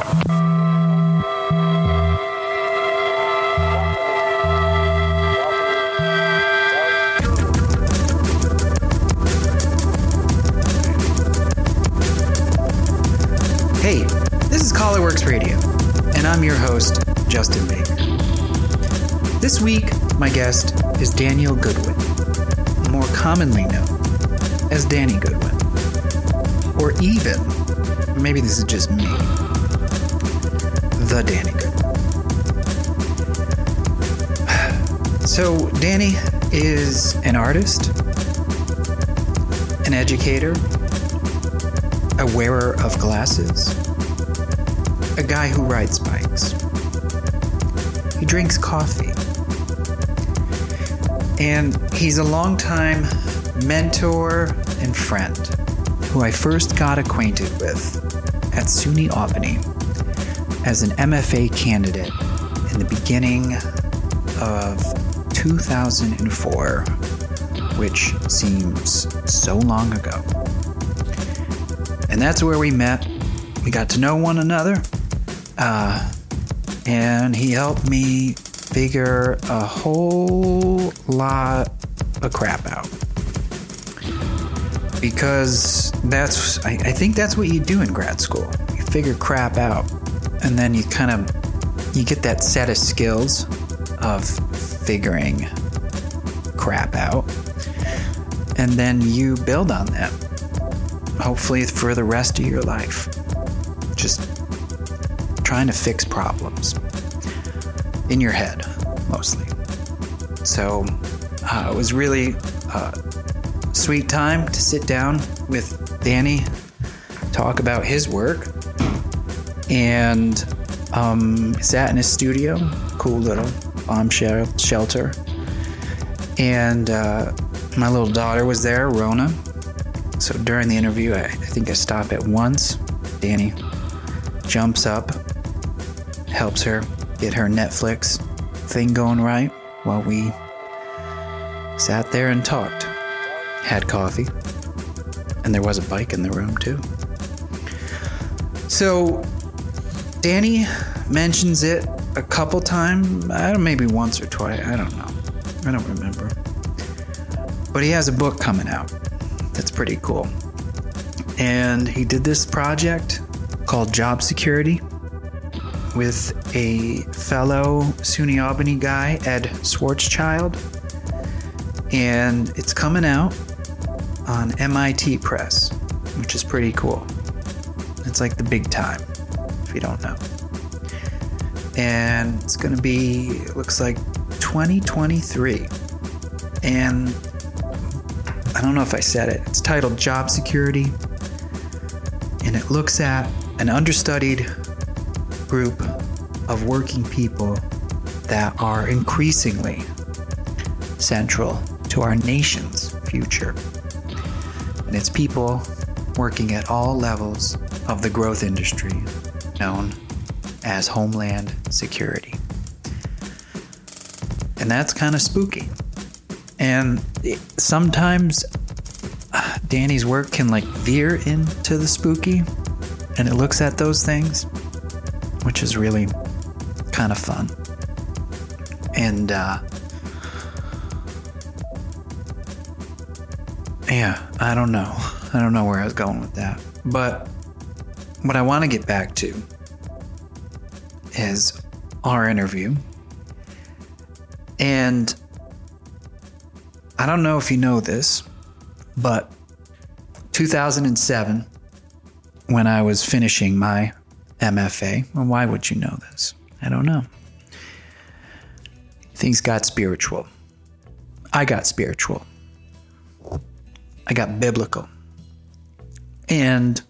Hey, this is Collarworks Radio, and I'm your host, Justin Baker. This week, my guest is Daniel Goodwin, more commonly known as Danny Goodwin. Or even, maybe this is just me, the Danny. So, Danny is an artist, an educator, a wearer of glasses, a guy who rides bikes. He drinks coffee. And he's a longtime mentor and friend who I first got acquainted with at SUNY Albany as an MFA candidate in the beginning of 2004, which seems so long ago. And that's where we met. We got to know one another. Uh, and he helped me figure a whole lot of crap out. Because that's, I, I think that's what you do in grad school. You figure crap out, and then you kind of, you get that set of skills of figuring crap out, and then you build on that hopefully for the rest of your life. Just trying to fix problems in your head, mostly. So uh, it was really a sweet time to sit down with Danny, talk about his work, and um, sat in his studio, cool little bombshell shelter. And uh, my little daughter was there, Rona, so during the interview, I, I think I stop at once. Danny jumps up, helps her get her Netflix thing going right while we sat there and talked. Had coffee. And there was a bike in the room, too. So Danny mentions it a couple times, maybe once or twice, I don't know. I don't remember. But he has a book coming out that's pretty cool. And he did this project called Job Security with a fellow SUNY Albany guy, Ed Schwarzschild. And it's coming out on MIT Press, which is pretty cool. It's like the big time, if you don't know. And it's going to be, looks like 2023. And I don't know if I said it. It's titled Job Security, and it looks at an understudied group of working people that are increasingly central to our nation's future. And it's people working at all levels of the growth industry known as Homeland Security. And that's kind of spooky. And sometimes uh, Danny's work can like veer into the spooky and it looks at those things, which is really kind of fun. And uh, yeah, I don't know. I don't know where I was going with that. But what I want to get back to is our interview. And I don't know if you know this, but 2007, when I was finishing my MFA, well, why would you know this? I don't know. Things got spiritual. I got spiritual. I got biblical. And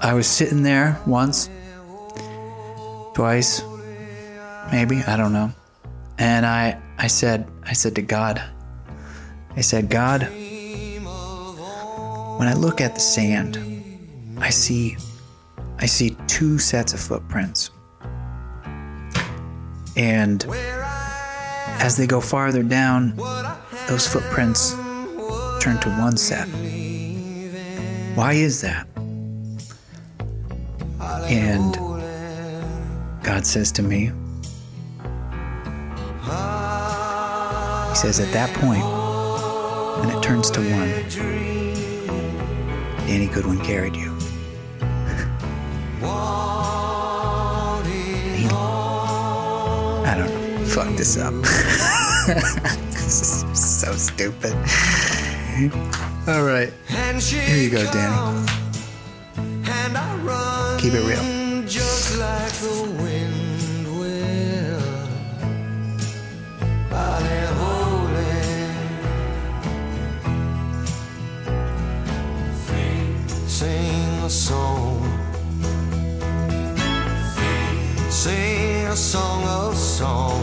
I was sitting there once, twice, maybe, I don't know. And I I said I said to God, I said, God, when I look at the sand, I see I see two sets of footprints. And as they go farther down, those footprints turn to one set. Why is that? And God says to me, He says, at that point, when it turns to one, Danny Goodwin carried you. I don't know. Fuck this up. this is so stupid. All right. Here you go, Danny. Keep it real. Just like the wind will. Holy. Sing a song. Sing a song of songs.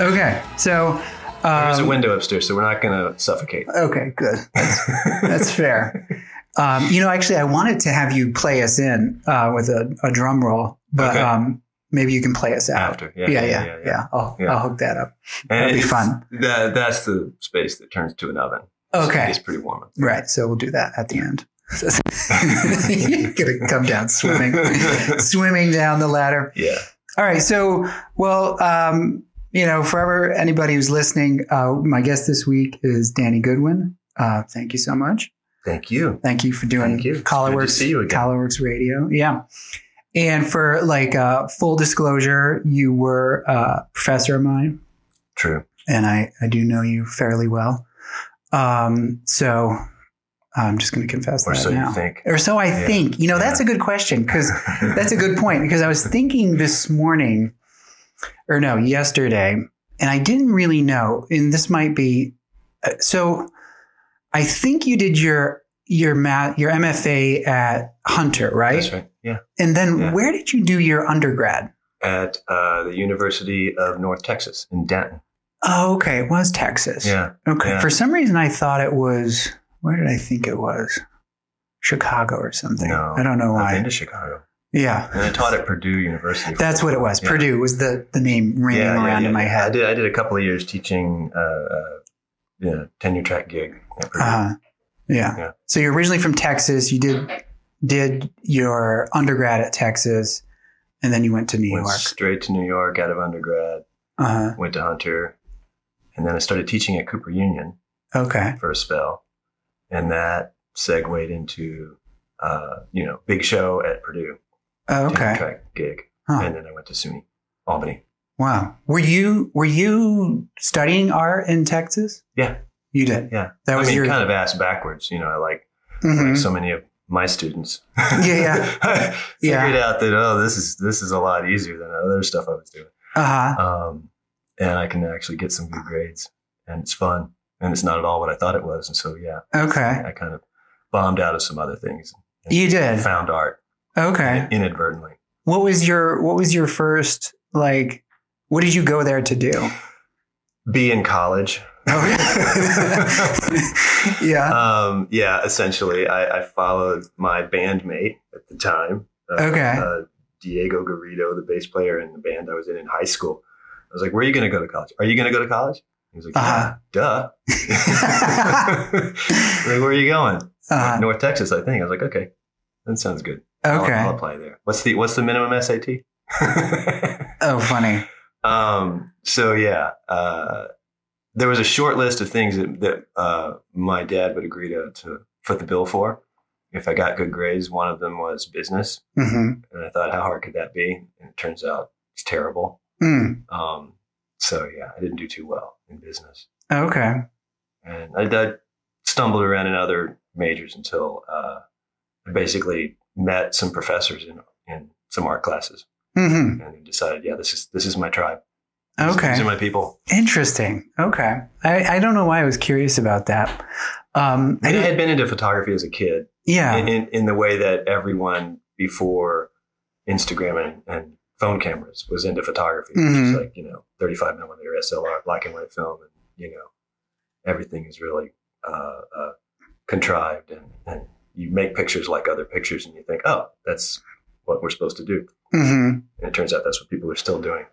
Okay. So. There's a Um, window upstairs, so we're not going to suffocate. okay, good. That's, that's fair. Um, you know, actually, I wanted to have you play us in uh, with a, a drum roll, but Okay. um, maybe you can play us out. After, yeah, yeah, yeah, yeah. yeah, yeah. I'll. I'll hook that up. And That'd be fun. That, that's the space that turns to an oven. Okay. It's pretty warm. Right. So we'll do that at the end. You're gonna come down swimming, swimming down the ladder. Yeah. All right. So, well, um, you know, forever anybody who's listening, uh, my guest this week is Danny Goodwin. Uh, thank you so much. Thank you. Thank you for doing Thank you. It's good to Collarworks, see you again. Collarworks Radio. Yeah. And for like uh, full disclosure, you were a professor of mine, True. and I, I do know you fairly well. Um, so I'm just going to confess that. Or that so now. you think. Or so I Yeah. think. You know, that's a good question because that's a good point because I was thinking this morning, or no, yesterday, and I didn't really know. And this might be uh, so. I think you did your your ma- your MFA at Hunter, right? That's right. Yeah. And then Yeah. where did you do your undergrad? At uh, the University of North Texas in Denton. Oh, okay. It was Texas. Yeah. Okay. Yeah. For some reason, I thought it was. Where did I think it was? Chicago or something. No. I don't know why. I've been to Chicago. Yeah. And I taught at Purdue University. That's what it was. Yeah. Purdue was the, the name ringing Yeah, yeah, around in my yeah. I head. did. I did a couple of years teaching, uh, uh, yeah, tenure track gig. At Purdue. Uh, yeah. Yeah. So you're originally from Texas. You did did your undergrad at Texas, and then you went to New Went York. straight to New York out of undergrad. Uh-huh. Went to Hunter, and then I started teaching at Cooper Union okay. for a spell, and that segued into, uh, you know, big show at Purdue. Oh, okay. track gig, Huh. and then I went to SUNY Albany. Wow. Were you were you studying art in Texas? Yeah. You did. Yeah, That was I mean, your. kind of ass backwards. You know, I like Mhm. like so many of my students. Yeah, yeah. Yeah. Figured out that oh, this is this is a lot easier than other stuff I was doing. Uh huh. Um, and I can actually get some good grades, and it's fun, and it's not at all what I thought it was. And so, yeah, Okay. I kind of bombed out of some other things. You did. found art Okay. inadvertently. What was your What was your first like? What did you go there to do? Be in college. Oh, yeah. um, yeah, essentially, I, I followed my bandmate at the time. uh, Okay. Uh, Diego Garrido, the bass player in the band I was in in high school. I was like, "Where are you going to go to college? Are you going to go to college?" He was like, Uh-huh. "Yeah, duh." like, where are you going? Uh, North Texas, I think. I was like, "Okay, that sounds good. I'll- okay. I'll, apply there." What's the What's the minimum SAT? oh, funny. Um, so yeah, uh, there was a short list of things that, that uh, my dad would agree to, to foot the bill for. If I got good grades, one of them was business. hmm And I thought, how hard could that be? And it turns out it's terrible. Mm. Um, so yeah, I didn't do too well in business. Okay. And I, I stumbled around in other majors until uh, I basically met some professors in, in some art classes hmm and decided, yeah, this is, this is my tribe. These- Okay. These are my people. Interesting. Okay. I, I don't know why I was curious about that. Um, I I had been into photography as a kid yeah. in, in, in the way that everyone before Instagram and, and phone cameras was into photography, which is Mhm. like, you know, 35 millimeter SLR, black and white film. And, you know, everything is really uh, uh, contrived and, and you make pictures like other pictures and you think, oh, that's what we're supposed to do. hmm And it turns out that's what people are still doing,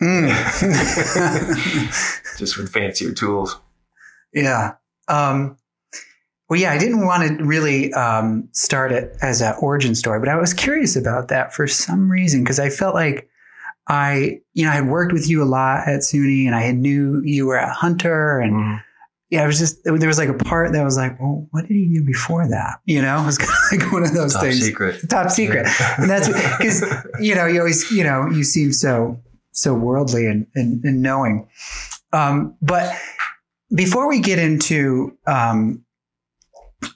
Mm. just with fancier tools. yeah. Um, well, yeah, I didn't want to really um, start it as an origin story, but I was curious about that for some reason because I felt like I, you know, I had worked with you a lot at SUNY and I had knew you were at Hunter and Mhm. Yeah, it was just there was like a part that was like, well, what did he do before that? You know, it was kind of like one of those Top things. secret. Top secret. And that's because you know you always you know you seem so so worldly and and, and knowing. Um, but before we get into um,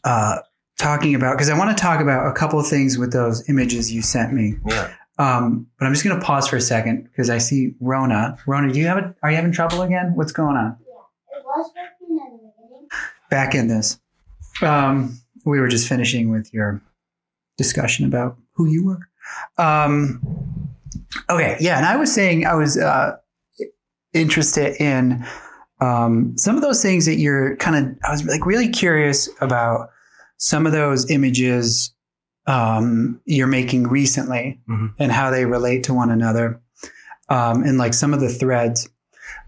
uh, talking about, because I want to talk about a couple of things with those images you sent me. yeah. Um, but I'm just going to pause for a second because I see Rona. Rona, do you have a, Are you having trouble again? What's going on? Yeah, It was working at the beginning. Back in this. Um, we were just finishing with your discussion about who you were. Um, okay, yeah, and I was saying I was uh, interested in um, some of those things that you're kind of. I was like really curious about some of those images um, you're making recently Mhm. and how they relate to one another, um, and like some of the threads.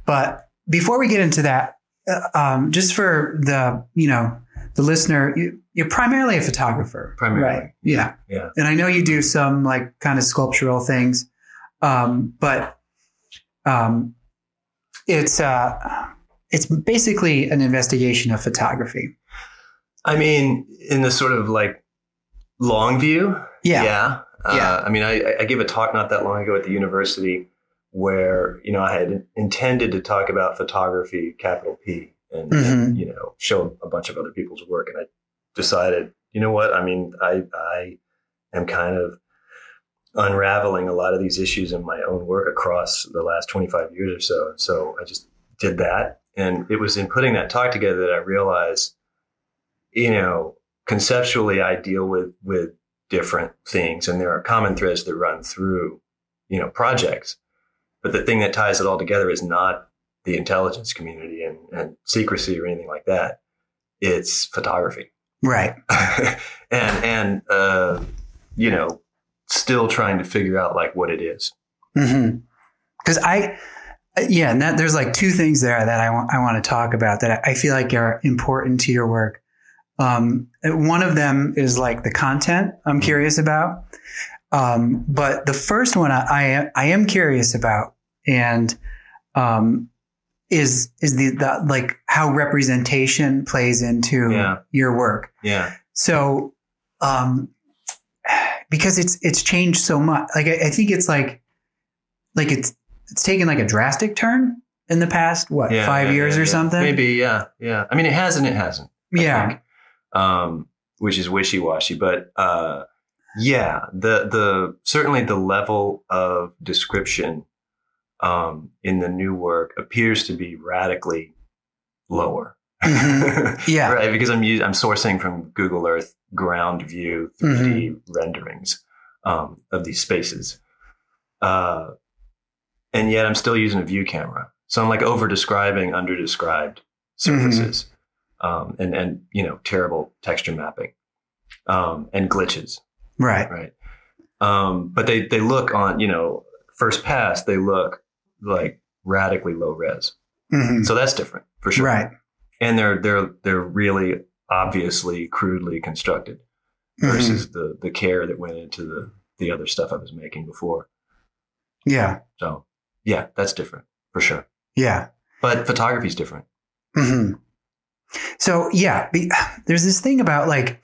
But before we get into that, um, just for the you know the listener, you, you're primarily a photographer, Primarily. right? Yeah, Yeah. And I know you do some like kind of sculptural things, um, but um, it's uh, it's basically an investigation of photography. I mean, in the sort of like long view, Yeah, yeah. Uh, Yeah. I mean, I, I gave a talk not that long ago at the university where you know I had intended to talk about photography, capital P, and, and, Mhm. you know show a bunch of other people's work, and I decided, you know what? I mean, I I am kind of unraveling a lot of these issues in my own work across the last 25 years or so. So I just did that. And it was in putting that talk together that I realized, you know, conceptually I deal with with different things, and there are common threads that run through, you know, projects. But the thing that ties it all together is not the intelligence community and, and secrecy or anything like that. It's photography. Right. and and uh, you know, still trying to figure out like what it is. Because I, yeah, and that, there's like two things there that I want I want to talk about that I feel like are important to your work. Um, one of them is like the content I'm curious about, um, but the first one I, I am I am curious about and um, is is the, the like how representation plays into Yeah. your work. Yeah. So, um, because it's it's changed so much. Like I, I think it's like like it's it's taken like a drastic turn in the past what Yeah, five yeah, years or something. Maybe, yeah, yeah. I mean, it has and it hasn't. I Yeah. think, um, which is wishy washy, but uh, yeah, the the certainly the level of description um, in the new work appears to be radically lower. Mhm. Yeah. right. Because I'm I'm sourcing from Google Earth ground view 3D Mm-hmm. renderings um, of these spaces, uh, and yet I'm still using a view camera. So I'm like over describing under described surfaces, um, and and you know terrible texture mapping, um, and glitches. Right. Right. Um, but they they look on you know first pass they look like radically low res. Mhm. So that's different for sure Right. and they're they're they're really obviously crudely constructed versus the the care that went into the the other stuff I was making before. Yeah. So yeah, that's different for sure. Yeah. But photography's different. Mm-hmm. So yeah, be, there's this thing about like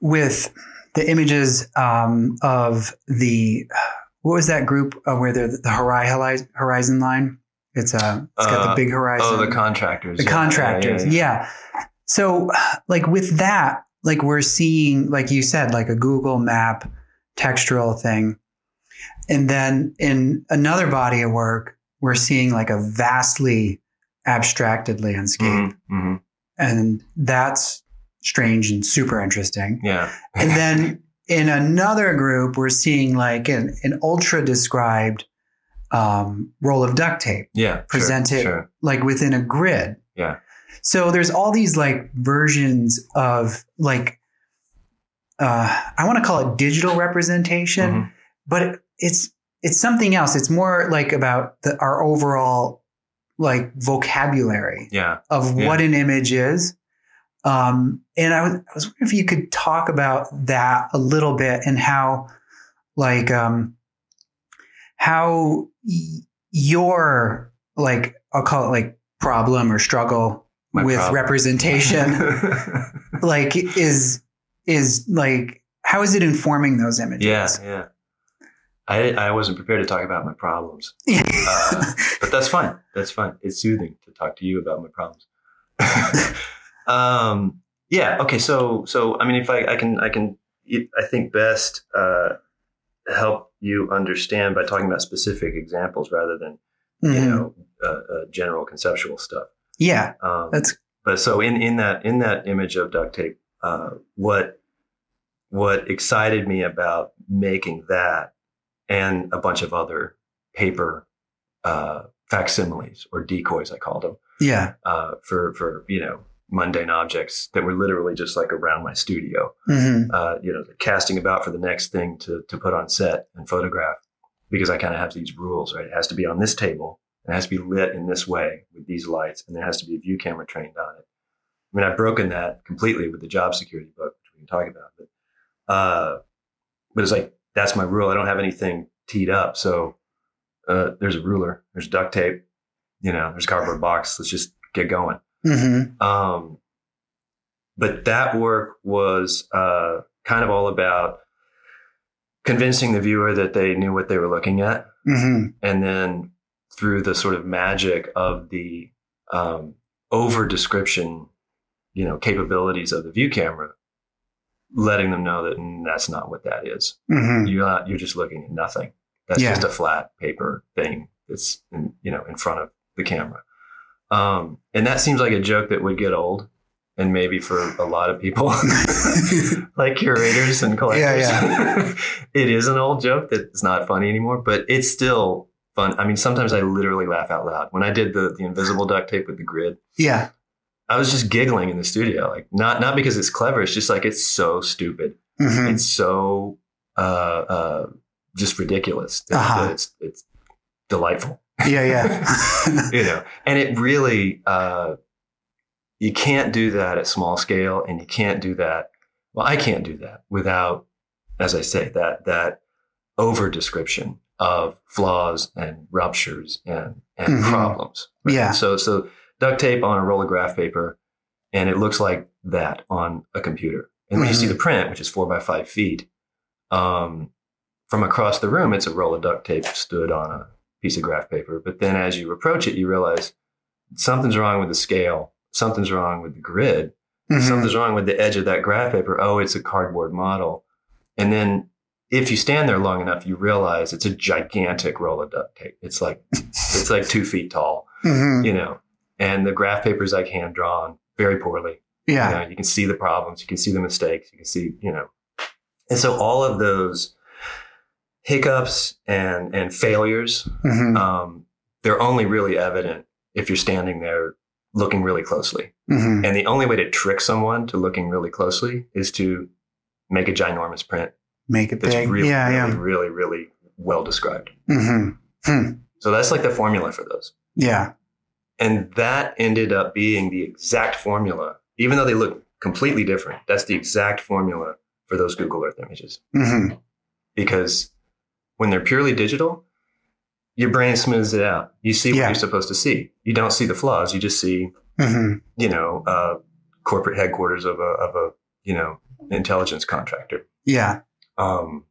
with the images um, of the what was that group uh, where the the horizon line? It's uh, it's got the Uh, big horizon. Oh, the contractors. the Yeah, contractors. yeah, Yeah, yeah. So like with that, like we're seeing, like you said, like a Google map textural thing. And then in another body of work, we're seeing like a vastly abstracted landscape. Mhm, mhm. And that's strange and super interesting. Yeah. And then in another group, we're seeing like an, an ultra described um, roll of duct tape yeah. sure, presented Sure. like within a grid. Yeah. So there's all these like versions of like uh I want to call it digital representation, Mhm. but it- it's it's something else. It's more like about the, our overall like vocabulary Yeah. of Yeah. what an image is. Um, and I was, I was wondering if you could talk about that a little bit and how, like, um, how y- your, like, I'll call it like problem or struggle My with problem. representation, like, is, is like, how is it informing those images? yeah. Yeah. I, I wasn't prepared to talk about my problems. Uh, but that's fine. That's fine. It's soothing to talk to you about my problems. um, yeah. Okay. So, so I mean, if I, I can, I can, I think best uh, help you understand by talking about specific examples rather than you Mhm. know uh, uh, general conceptual stuff. yeah, Um, that's, but so in in that in that image of duct tape, uh, what what excited me about making that and a bunch of other paper uh, facsimiles or decoys, I called them, yeah. uh, for for you know mundane objects that were literally just like around my studio. hmm Uh, you know, casting about for the next thing to to put on set and photograph because I kind of have these rules, right? It has to be on this table. And it has to be lit in this way with these lights, and there has to be a view camera trained on it. I mean, I've broken that completely with the job security book, which we can talk about. But, uh, but it's like that's my rule. I don't have anything teed up, so uh, there's a ruler, there's duct tape, you know, there's a cardboard box. Let's just get going. Hmm Um, but that work was uh, kind of all about convincing the viewer that they knew what they were looking at, hmm and then through the sort of magic of the um, over description, you know, capabilities of the view camera, letting them know that mm, that's not what that is. hmm You're not. You're just looking at nothing. That's Yeah. just a flat paper thing that's in, you know in front of the camera. Um, and that seems like a joke that would get old and maybe for a lot of people, like curators and collectors, Yeah, it is an old joke that's not funny anymore, but it's still fun. I mean, sometimes I literally laugh out loud. When I did the, the invisible duct tape with the grid, Yeah. I was just giggling in the studio. Like not not because it's clever, it's just like it's so stupid. Mhm. It's so uh, uh, just ridiculous. that- Uh-huh. that It's it's delightful. Yeah. Yeah. you know and it really uh you can't do that at small scale and you can't do that well i can't do that without as i say that that over description of flaws and ruptures and and Mhm. problems Yeah. so so duct tape on a roll of graph paper and it looks like that on a computer and when you see Mhm. the print which is four by five feet um from across the room it's a roll of duct tape stood on a piece of graph paper. But then as you approach it, you realize something's wrong with the scale, something's wrong with the grid, Mhm. something's wrong with the edge of that graph paper. Oh, it's a cardboard model. And then if you stand there long enough, you realize it's a gigantic roll of duct tape. It's like it's like two feet tall, Mhm. you know. And the graph paper is like hand drawn very poorly. Yeah. You, know, you can see the problems, you can see the mistakes, you can see, you know. And so all of those hiccups and and failures Mhm. um, they're only really evident if you're standing there looking really closely. Mhm. And the only way to trick someone to looking really closely is to make a ginormous print Make it that's big. really, yeah. really, Yeah. really, really well described. hmm So that's like the formula for those. Yeah. And that ended up being the exact formula, even though they look completely different. That's the exact formula for those Google Earth images. hmm Because when they're purely digital, your brain smooths it out. You see what Yeah. you're supposed to see. You don't see the flaws. You just see hmm you know, uh, corporate headquarters of a, of a, you know, intelligence contractor, Yeah. um,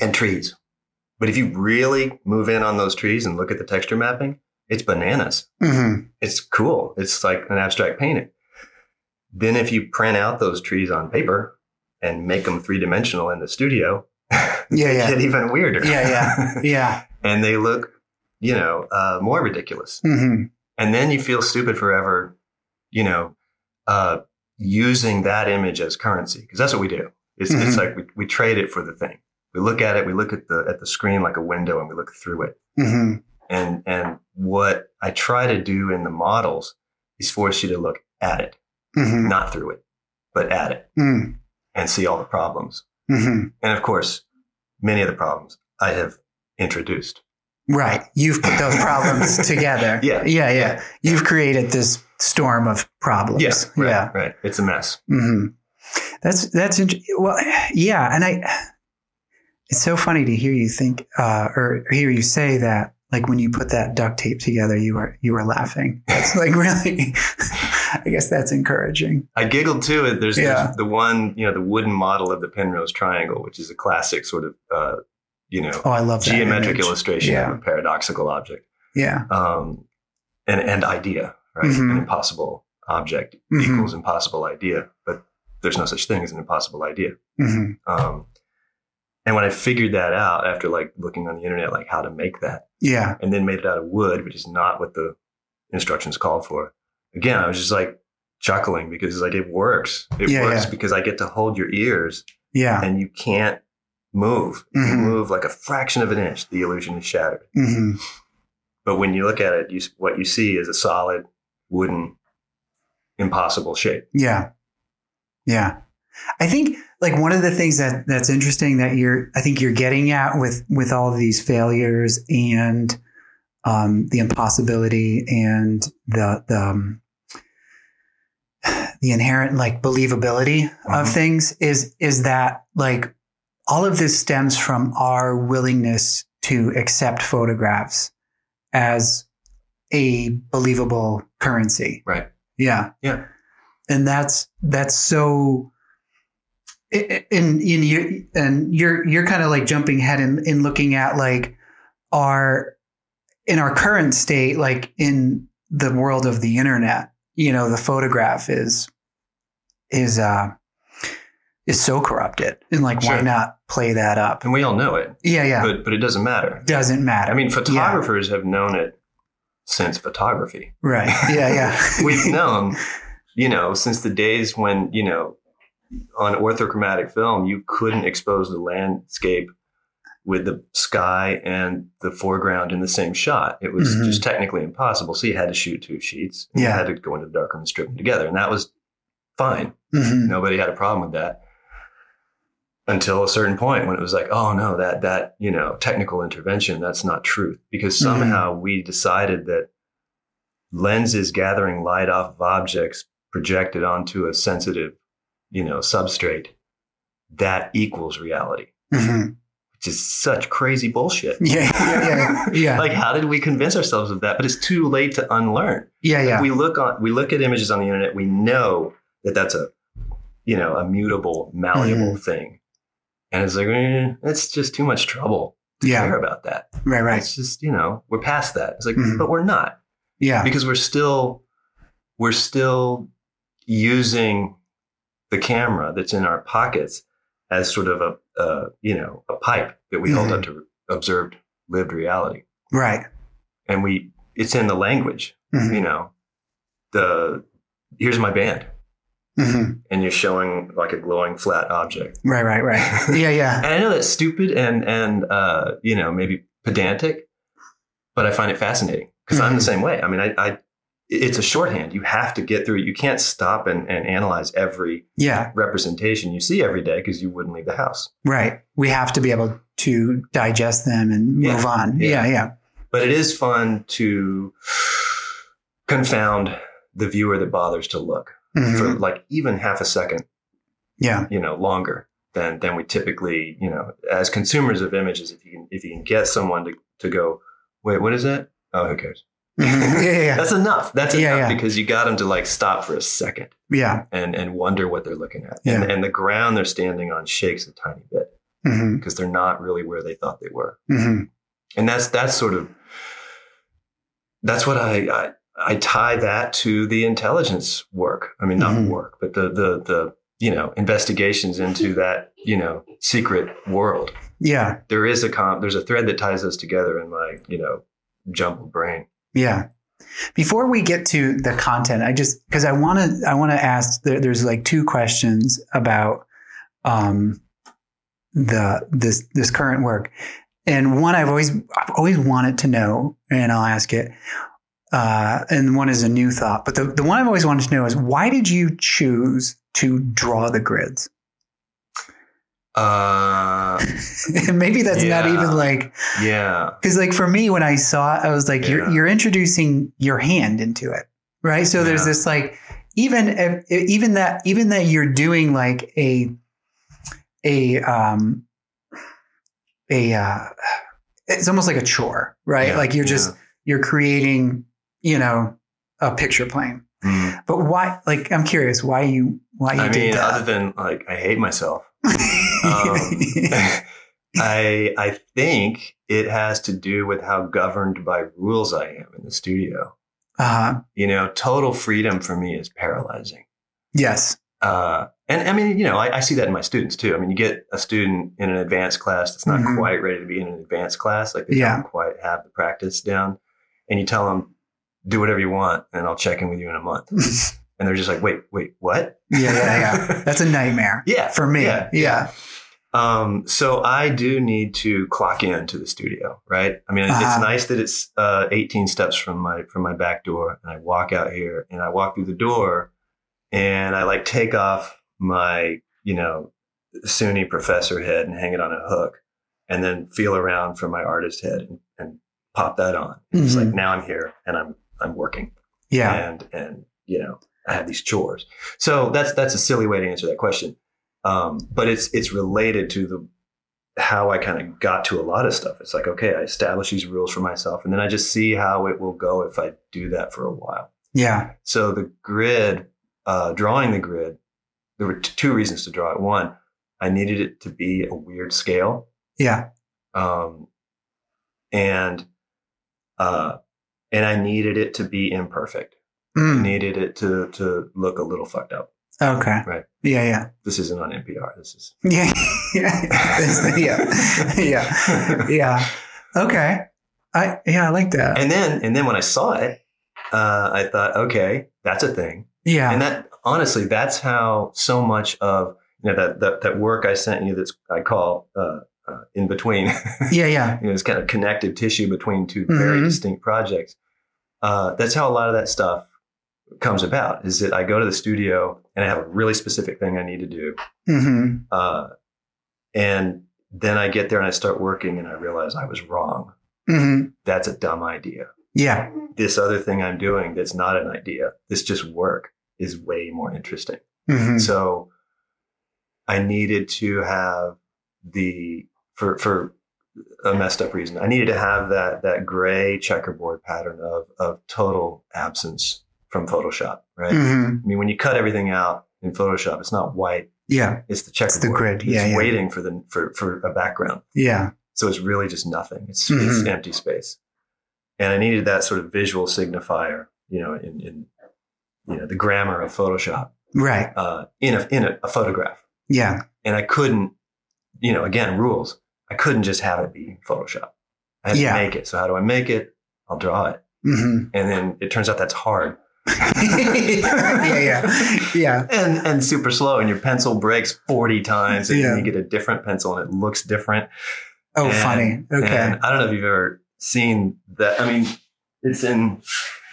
and trees. But if you really move in on those trees and look at the texture mapping, it's bananas. hmm It's cool. It's like an abstract painting. Then if you print out those trees on paper and make them three dimensional in the studio, Yeah. Yeah. get even weirder. Yeah, yeah. Yeah. and they look, you know, uh, more ridiculous. hmm and then you feel stupid forever, you know, uh, using that image as currency because that's what we do. It's, it's Mhm. like we, we trade it for the thing. We look at it, we look at the at the screen like a window, and we look through it. hmm And and what I try to do in the models is force you to look at it, hmm not through it, but at it, hmm and see all the problems. Hmm And of course, many of the problems I have introduced. Right. You've put those problems together. Yeah. Yeah. Yeah. You've created this storm of problems. Yeah, right, Yeah. right. It's a mess. hmm That's that's int- well, yeah, and I. It's so funny to hear you think uh, or hear you say that. Like when you put that duct tape together, you were you were laughing. That's like really. I guess that's encouraging. I giggled too. There's, Yeah. there's the one, you know, the wooden model of the Penrose Triangle, which is a classic sort of, uh, you know, Oh, I love geometric image. illustration Yeah. of a paradoxical object Yeah. um, and, and idea, right? Mhm. An impossible object Mhm. equals impossible idea, but there's no such thing as an impossible idea. hmm Um, and when I figured that out after like looking on the internet, like how to make that, Yeah. and then made it out of wood, which is not what the instructions called for. Again, I was just like chuckling because like it works. It Yeah, works yeah. because I get to hold your ears Yeah. and you can't move. If you move like a fraction of an inch, the illusion is shattered. hmm But when you look at it, you, what you see is a solid wooden, impossible shape. Yeah. Yeah. I think like one of the things that that's interesting that you're I think you're getting at with with all of these failures and um, the impossibility and the the um, the inherent like believability of Mhm. things is is that like all of this stems from our willingness to accept photographs as a believable currency. Right. Yeah. Yeah. And that's that's so and in you and you're you're kind of like jumping ahead and, in looking at like our in our current state, like in the world of the internet, you know, the photograph is is uh is so corrupted. And like why not play that up? And we all know it, Yeah, yeah. but, but it doesn't matter. Doesn't matter. I mean, photographers have known it since photography. right. Yeah, yeah. We've known you know, since the days when, you know, on orthochromatic film, you couldn't expose the landscape with the sky and the foreground in the same shot. It was Mhm. just technically impossible. So you had to shoot two sheets. You Yeah. had to go into the darkroom and strip them together. And that was fine. Mhm. Nobody had a problem with that until a certain point when it was like, oh no, that that you know technical intervention that's not truth because Mhm. somehow we decided that lenses gathering light off of objects projected onto a sensitive, you know, substrate that equals reality, Is such crazy bullshit. Yeah, yeah, yeah, yeah. like how did we convince ourselves of that? But it's too late to unlearn yeah, yeah. we look on we look at images on the internet we know that that's a you know a mutable malleable Mm-hmm. thing and it's like eh, it's just too much trouble to Yeah. care about that right, right. it's just you know we're past that it's like Mhm. but we're not Yeah. because we're still we're still using the camera that's in our pockets as sort of a uh, you know a pipe that we hold Mhm. up to observed lived reality Right. and we it's in the language Mhm. you know the here's my band Mhm. and you're showing like a glowing flat object Right, right, right. Yeah, yeah. and i know that's stupid and and uh you know maybe pedantic but i find it fascinating because i'm the same way i mean I, I it's a shorthand you have to get through it you can't stop and, and analyze every Yeah, representation you see every day because you wouldn't leave the house right. We have to be able to digest them and move Yeah, on. yeah. Yeah, yeah. but it is fun to confound the viewer that bothers to look Mhm. for like even half a second Yeah. you know longer than than we typically you know as consumers of images if you can if you can get someone to to go wait what is that oh who cares. Yeah, yeah, yeah. that's enough that's enough yeah. because you got them to like stop for a second Yeah. and and wonder what they're looking at Yeah. and, and the ground they're standing on shakes a tiny bit Mhm. because they're not really where they thought they were Mhm. and that's that's sort of that's what I, I I tie that to the intelligence work. I mean, not Mhm. work, but the the the you know investigations into that you know secret world. Yeah. There is a comp. there's a thread that ties us together in my you know jumbled brain. Yeah. Before we get to the content, I just because I want to I want to ask. There, there's like two questions about um, the this this current work, and one I've always I've always wanted to know, and I'll ask it. Uh, and one is a new thought, but the the one I've always wanted to know is why did you choose to draw the grids? Uh, maybe that's not even like yeah, because like for me when i saw it i was like you're you're introducing your hand into it right? So there's this like even if- even that even that you're doing like a a um a uh it's almost like a chore right? Yeah, like you're just yeah. you're creating you know a picture plane. Mm. but why like i'm curious why you why you I did mean, that? other than like I hate myself. Um, I I think it has to do with how governed by rules I am in the studio. uh You know, total freedom for me is paralyzing. yes Uh, and I mean, you know, I, I see that in my students too. I mean, you get a student in an advanced class that's not Mhm. quite ready to be in an advanced class, like they Yeah. don't quite have the practice down, and you tell them, "Do whatever you want, and I'll check in with you in a month." and they're just like, "Wait, wait, what?" yeah yeah yeah that's a nightmare yeah, for me Yeah, yeah. Um, so I do need to clock in to the studio, right? I mean, Uh-huh. it's nice that it's uh, 18 steps from my from my back door, and I walk out here, and I walk through the door, and I like take off my you know SUNY professor head and hang it on a hook, and then feel around for my artist head and, and pop that on. And It's like now I'm here and I'm I'm working yeah and and you know I have these chores. So that's that's a silly way to answer that question, um, but it's it's related to the how I kind of got to a lot of stuff. It's like okay, I establish these rules for myself, and then I just see how it will go if I do that for a while. yeah So the grid, uh, drawing the grid, there were t- two reasons to draw it. One, I needed it to be a weird scale, yeah um, and uh, and I needed it to be imperfect. Mm. needed it to to look a little fucked up. Okay. Right. Yeah, yeah. This isn't on NPR. This is Yeah. yeah. yeah. Yeah. Yeah. Okay. I yeah, I like that. And then and then when I saw it, uh, I thought, okay, that's a thing. Yeah. And that honestly, that's how so much of you know that that, that work I sent you that's I call uh, uh, in between. yeah. Yeah. you know, it's kind of connective tissue between 2 very Mhm. distinct projects. Uh, that's how a lot of that stuff comes about. Is that I go to the studio and I have a really specific thing I need to do, hmm uh, and then I get there and I start working and I realize I was wrong. hmm That's a dumb idea. Yeah. This other thing I'm doing that's not an idea, this just work is way more interesting. hmm So I needed to have the for for a messed up reason. I needed to have that that gray checkerboard pattern of of total absence from Photoshop, right? hmm I mean, when you cut everything out in Photoshop, it's not white; Yeah. it's the checkerboard. the grid. Yeah, it's yeah. waiting for the for for a background. Yeah. So it's really just nothing. It's Mhm. it's empty space, and I needed that sort of visual signifier, you know, in in you know the grammar of Photoshop Right. uh, in a in a, a photograph Yeah. and I couldn't, you know, again, rules. I couldn't just have it be Photoshop. I had Yeah. to make it. So how do I make it? I'll draw it. hmm And then it turns out that's hard. yeah. Yeah. Yeah. And and super slow. And your pencil breaks 40 times and Yeah. you get a different pencil and it looks different. Oh, And- funny. Okay. And I don't know if you've ever seen that. I mean, it's in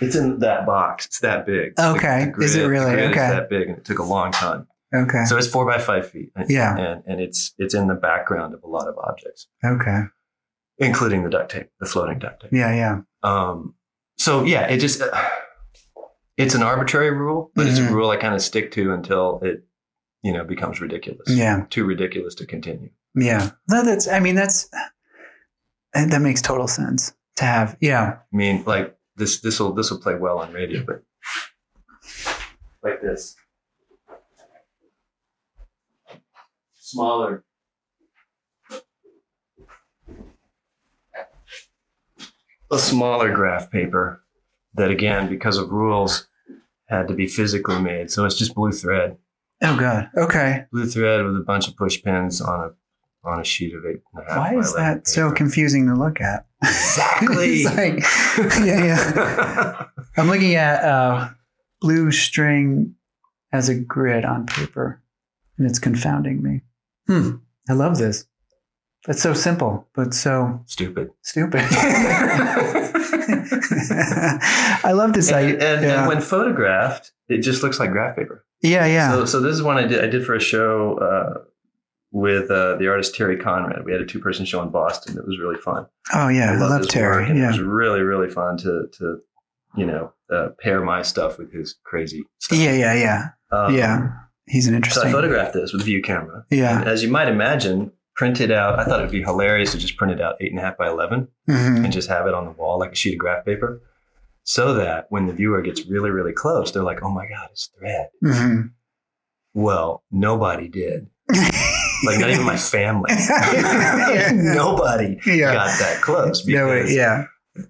it's in that box. It's that big. The- Okay. the Is it really? grid Okay. that big and it took a long time. okay. So it's four by five feet. And, Yeah. And and it's it's in the background of a lot of objects. Okay. including the duct tape, the floating duct tape. Yeah. Yeah. Um, so yeah, it just uh, it's an arbitrary rule, but it's Mhm. a rule I kind of stick to until it you know becomes ridiculous. Yeah. too ridiculous to continue. Yeah. No, that's, I mean, that's, and that makes total sense to have. Yeah. I mean, like this this will this will play well on radio, but like this smaller. A smaller graph paper that again, because of rules, had to be physically made. So it's just blue thread. Oh, God. Okay. Blue thread with a bunch of push pins on a on a sheet of eight and a half. Why is 11 that so confusing to look at? Exactly. It's like- yeah, yeah. I'm looking at uh, blue string as a grid on paper, and it's confounding me. Hmm. I love this. It's so simple, but so Stupid. stupid. I love this. I, and, and, yeah. and when photographed, it just looks like graph paper. yeah, yeah. So, so this is one I did. I did for a show uh, with uh, the artist Terry Conrad. We had a two person show in Boston. It was really fun. oh, yeah. I, loved love Terry. Yeah, It was really really fun to to you know uh, pair my stuff with his crazy stuff. Yeah, yeah, yeah. Um, yeah. He's an interesting. So I photographed this with a view camera. Yeah. And as you might imagine, printed out. I thought it'd be hilarious to just print it out eight and a half by eleven. Mhm. and just have it on the wall like a sheet of graph paper so that when the viewer gets really really close they're like oh my god it's thread Mhm. well nobody did like not even my family nobody Yeah. got that close No, because way. yeah.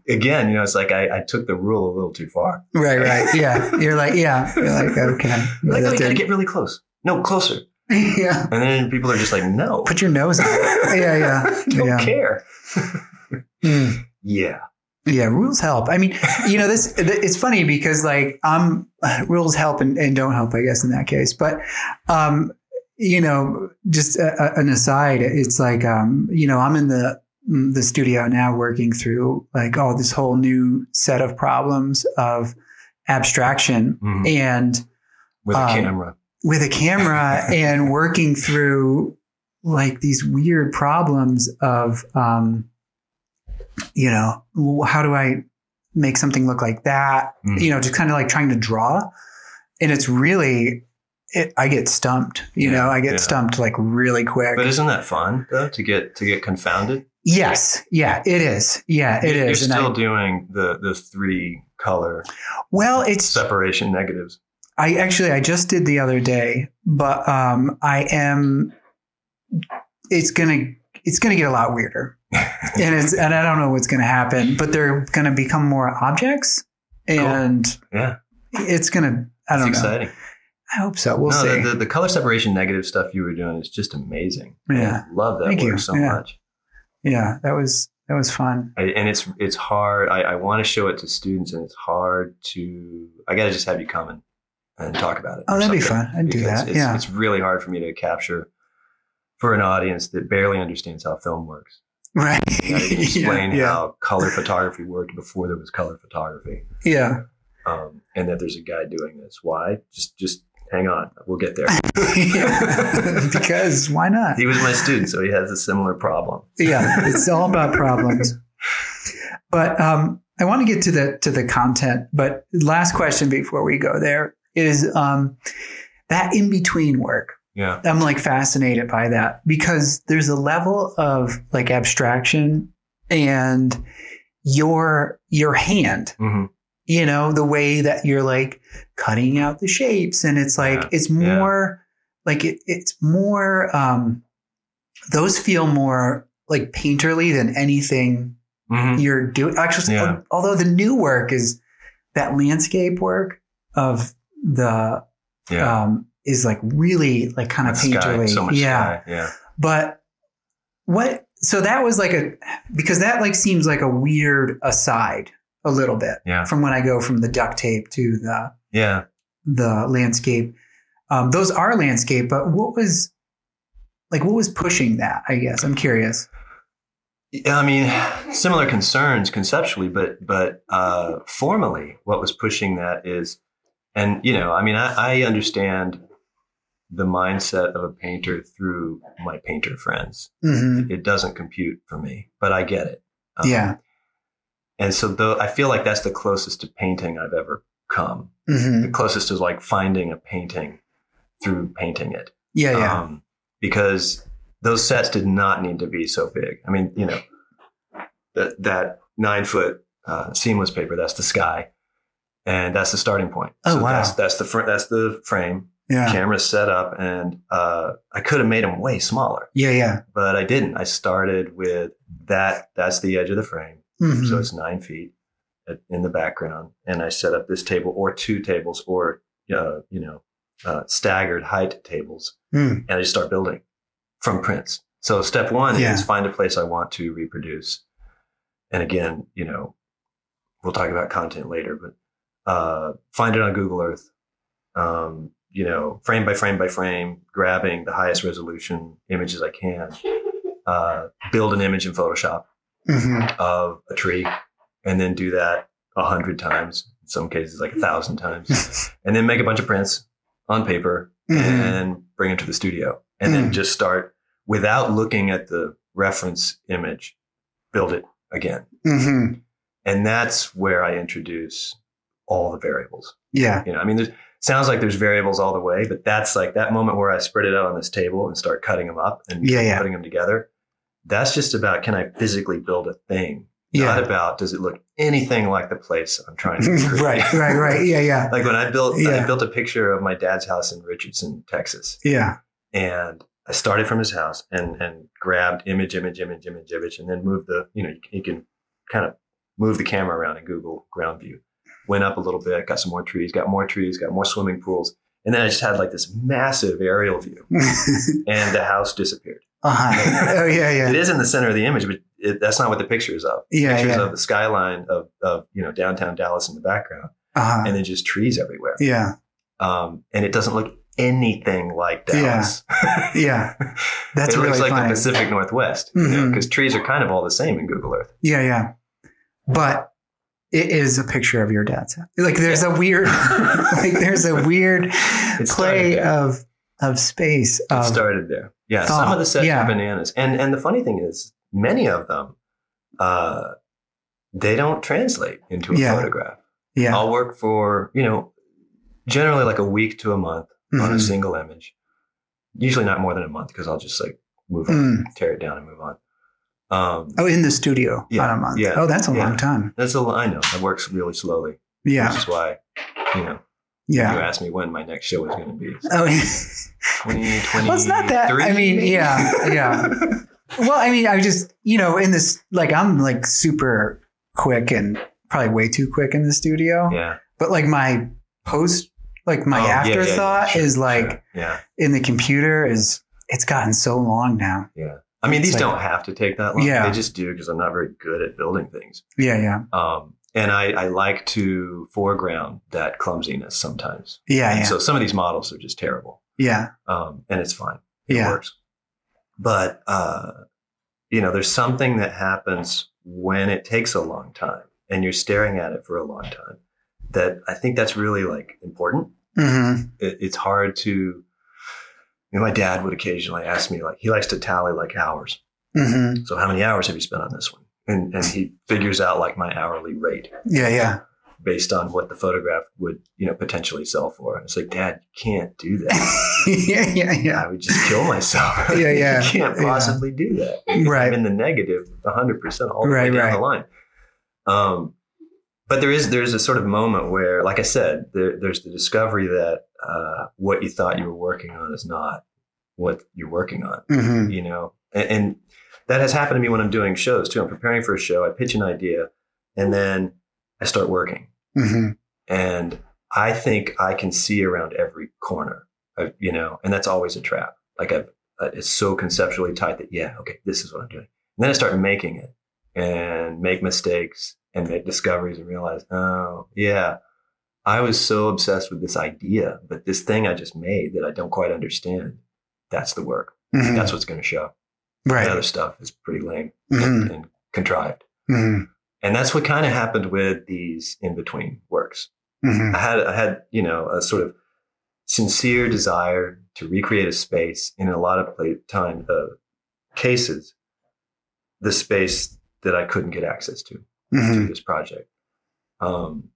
again you know it's like I, I took the rule a little too far Right, right. Yeah. You're like, yeah. You're like, okay. like oh, you gotta get really close no closer yeah. and then people are just like no Put your nose on it. Yeah, yeah. don't Yeah. care Mm. yeah Yeah, rules help. I mean, you know, this it's funny because like um rules help and, and don't help, I guess, in that case. But um, you know, just a, a- an aside, it's like um, you know, I'm in the the studio now working through like all this whole new set of problems of abstraction Mhm. and with a Um, camera with a camera and working through like these weird problems of um you know how do i make something look like that? Mm. you know just kind of like trying to draw. And it's really it, i get stumped you Yeah, know? I get yeah. stumped like really quick. But isn't that fun though to get to get confounded? Yes. Yeah it is. Yeah it You're is And I- still doing the the three color well it's separation negatives. I actually I just did the other day, but um I am it's gonna it's gonna get a lot weirder. and it's and I don't know what's gonna happen, but they're gonna become more objects and Yeah, it's gonna I it's don't know. exciting. I hope so. We'll no, see. the, the, the color separation negative stuff you were doing is just amazing. Yeah. I love that Thank work you. so Yeah. much. yeah, that was that was fun. I, and it's it's hard. I, I want to show it to students, and it's hard to. I got to just have you come and and talk about it. Oh, that'd be fun. I'd do that. It's, Yeah. it's really hard for me to capture for an audience that barely understands how film works. Right. You explain yeah. how color photography worked before there was color photography, Yeah. um, and that there's a guy doing this. Why? Just just hang on, we'll get there. Because why not? he was my student, so he has a similar problem. yeah, it's all about problems. But um, I want to get to the to the content. But last question before we go there is um, that in between work. Yeah, I'm like fascinated by that because there's a level of like abstraction and your your hand hmm you know the way that you're like cutting out the shapes and it's like Yeah, it's yeah. more like it, it's more um those feel more like painterly than anything hmm you're doing actually Yeah. although the new work is that landscape work of the yeah. um is like really like kind of painterly so yeah sky. Yeah. but what so that was like a because that like seems like a weird aside a little bit Yeah. from when I go from the duct tape to the Yeah. the landscape. Um, those are landscape, but what was like what was pushing that? I guess I'm curious. Yeah, I mean, similar concerns conceptually, but but uh, formally, what was pushing that is, and you know, I mean, I, I understand the mindset of a painter through my painter friends. hmm It doesn't compute for me, but I get it. Um, Yeah. and so though I feel like that's the closest to painting I've ever come. hmm The closest is like finding a painting through painting it. Yeah, yeah, Um, because those sets did not need to be so big. I mean, you know, that that nine foot uh, seamless paper, that's the sky. And that's the starting point. Oh, so wow. That's, that's the fr- that's the frame. yeah, Camera set up, and uh, I could have made them way smaller, yeah, yeah. but I didn't. I started with that. That's the edge of the frame, Mhm. so it's nine feet at- in the background, and I set up this table or two tables or uh, you know uh, staggered height tables Mm. and I just start building from prints. So step one Yeah. is find a place I want to reproduce. And again, you know, we'll talk about content later, but uh, find it on Google Earth. Um, you know, frame by frame by frame, grabbing the highest resolution images I can. Uh, build an image in Photoshop Mhm. of a tree, and then do that a hundred times. In some cases, like a thousand times, and then make a bunch of prints on paper Mhm. and bring them to the studio and then Mm. just start without looking at the reference image build it again Mhm. and that's where i introduce all the variables Yeah, you know i mean there's sounds like there's variables all the way but that's like that moment where i spread it out on this table and start cutting them up and Yeah, yeah. putting them together that's just about can i physically build a thing yeah. not about does it look anything like the place i'm trying to recreate. right, right, right. Yeah, yeah, like when i built i built a picture of my dad's house in richardson texas yeah. and I started from his house and and grabbed image, image, image, image, image, and then moved the you know you, you can kind of move the camera around in Google Ground View. Went up a little bit, got some more trees, got more trees, got more swimming pools, and then I just had like this massive aerial view, and the house disappeared. uh-huh. Oh yeah, yeah. It is in the center of the image, but it, that's not what the picture is of. Yeah, Pictures yeah. of the skyline of of you know downtown Dallas in the background, Uh-huh. and then just trees everywhere. Yeah, Um, and it doesn't look anything like Yeah. Dallas. yeah. That's it really looks like the Pacific Northwest, you know, Mhm. because trees are kind of all the same in Google Earth. Yeah, yeah. But it is a picture of your dad's house. Like there's a weird like there's a weird play of of space. It started there. Yeah, thought, some of the sets yeah. are bananas, and and the funny thing is, many of them, uh, they don't translate into a Yeah. photograph. yeah. I'll work for you know, generally like a week to a month on a Mhm. single image. Usually not more than a month because I'll just like move on, Mm. tear it down, and move on. Um, Oh, in the studio Yeah, on a month. yeah, oh, that's a yeah. long time. that's a I know that works really slowly. Yeah. which is why you know yeah. you asked me when my next show was going to be. Oh, 2023. well, it's not that. I mean, yeah, yeah. Well, I mean, I just, you know, in this, like, I'm like super quick and probably way too quick in the studio. yeah. But like my post, like my Oh, yeah, yeah, yeah, afterthought sure, is like sure. yeah, in the computer is, it's gotten so long now. yeah. I mean, these like- don't have to take that long. Yeah. They just do because I'm not very good at building things. Yeah, yeah. Um, and I, I like to foreground that clumsiness sometimes. Yeah, And yeah, So some of these models are just terrible, yeah, um, and it's fine. It yeah. works. But uh, you know, there's something that happens when it takes a long time, and you're staring at it for a long time. That I think that's really like important. hmm It, it's hard to. You know, my dad would occasionally ask me, like, he likes to tally like hours. hmm So, how many hours have you spent on this one? And and he figures out like my hourly rate Yeah, yeah, based on what the photograph would, you know, potentially sell for. And it's like, Dad, you can't do that. yeah, yeah, yeah. I would just kill myself. Yeah, yeah, you can't yeah. possibly do that. Right. I'm in the negative 100% all the Right, way down right. the line. Um, but there is there's a sort of moment where, like I said, there, there's the discovery that uh, what you thought you were working on is not what you're working on. hmm You know, and, and that has happened to me when I'm doing shows too. I'm preparing for a show. I pitch an idea, and then I start working hmm and I think I can see around every corner, I, you know, and that's always a trap. Like I've, uh, it's so conceptually tight that yeah, okay, this is what I'm doing. And then I start making it and make mistakes and make discoveries and realize, oh yeah, I was so obsessed with this idea, but this thing I just made that I don't quite understand, that's the work. hmm That's what's going to show. The other stuff is pretty lame hmm and, contrived. hmm And that's what kind of happened with these in between works. hmm I had I had you know a sort of sincere desire to recreate a space in a lot of play time uh, cases, the space that I couldn't get access to through this project. Um,